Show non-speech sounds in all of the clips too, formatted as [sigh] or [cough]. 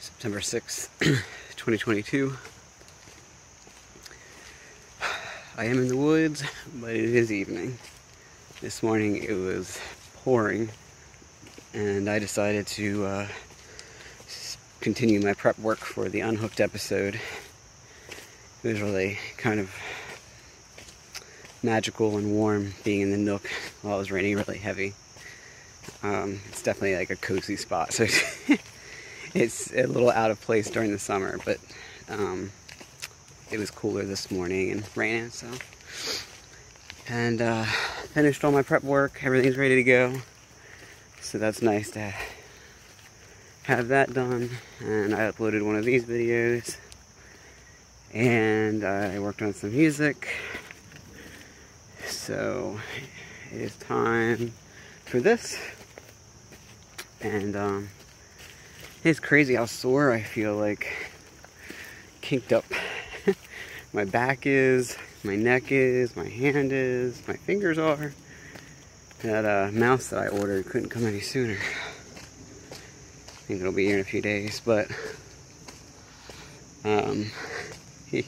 September 6th, [clears throat] 2022. I am in the woods, but it is evening. This morning it was pouring, and I decided to uh, continue my prep work for the Unhooked episode. It was really kind of magical and warm being in the nook while it was raining really heavy. Um, it's definitely like a cozy spot, so [laughs] it's a little out of place during the summer, but um, it was cooler this morning and raining, so. And uh, finished all my prep work, everything's ready to go. So that's nice to have that done. And I uploaded one of these videos. And I worked on some music. So it is time for this. And um, it's crazy how sore I feel like kinked up. [laughs] my back is, my neck is, my hand is, my fingers are. That uh, mouse that I ordered couldn't come any sooner. I think it'll be here in a few days, but um, [laughs] yeah.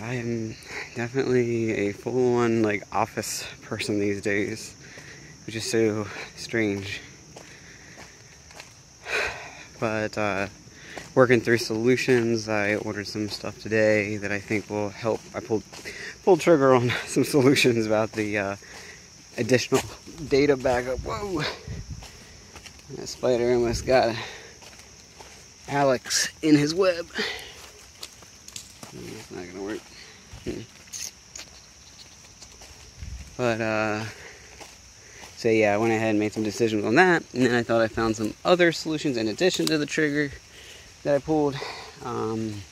I am definitely a full-on like office person these days, which is so strange. But uh, working through solutions, I ordered some stuff today that I think will help. I pulled pulled trigger on [laughs] some solutions about the uh, additional data backup. Whoa! That spider almost got Alex in his web. It's not gonna work. Hmm. But, uh, so yeah, I went ahead and made some decisions on that. And then I thought I found some other solutions in addition to the trigger that I pulled. Um,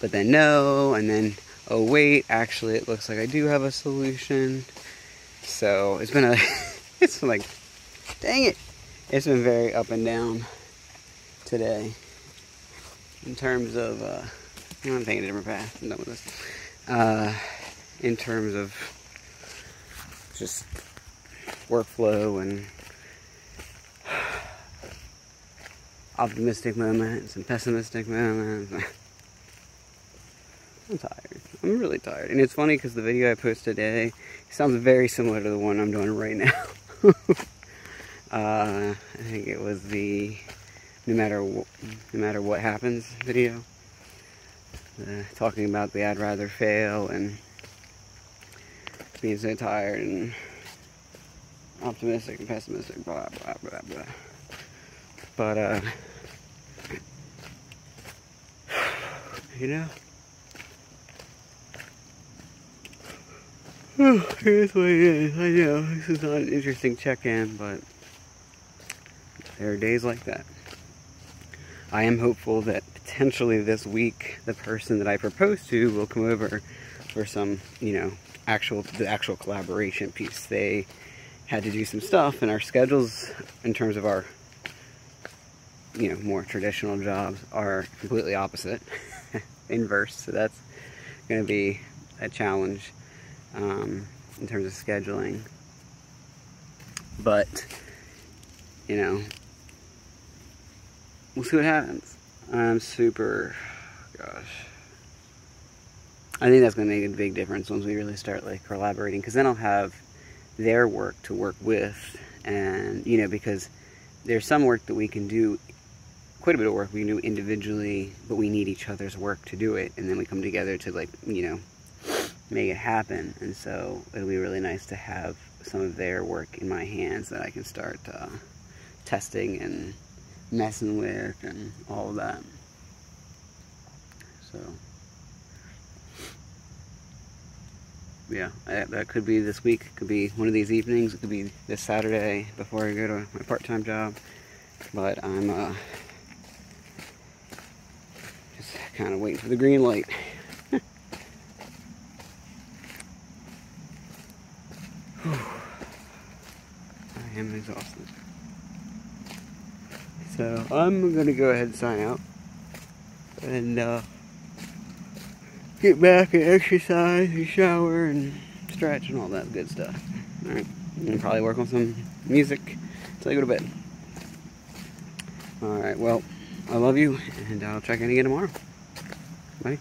but then no, and then, oh wait, actually it looks like I do have a solution. So it's been a, [laughs] it's like, dang it. It's been very up and down today in terms of, uh, I'm taking a different path. I'm done with this. Uh, in terms of just workflow and [sighs] optimistic moments and pessimistic moments. [laughs] I'm tired. I'm really tired. And it's funny because the video I posted today sounds very similar to the one I'm doing right now. [laughs] uh, I think it was the no matter no matter what happens video. Uh, talking about the I'd rather fail and being so tired and optimistic and pessimistic, blah, blah, blah, blah. But, uh, you know, [sighs] here's what it is. I know this is not an interesting check-in, but there are days like that. I am hopeful that potentially this week the person that I propose to will come over for some, you know, actual the actual collaboration piece. They had to do some stuff and our schedules in terms of our you know more traditional jobs are completely opposite. [laughs] Inverse. So that's going to be a challenge um, in terms of scheduling. But you know we'll see what happens. I'm super gosh. I think that's going to make a big difference once we really start like collaborating because then I'll have their work to work with. And you know because there's some work that we can do quite a bit of work we can do individually but we need each other's work to do it. And then we come together to like you know make it happen. And so it'll be really nice to have some of their work in my hands that I can start uh, testing and messing with and all of that. So yeah, that could be this week. It could be one of these evenings. It could be this Saturday before I go to my part-time job. But I'm uh, just kind of waiting for the green light. [laughs] I am exhausted. So I'm gonna go ahead and sign out. And uh, get back and exercise and shower and stretch and all that good stuff. Alright, and probably work on some music until I go to bed. Alright, well, I love you, and I'll check in again tomorrow. Bye.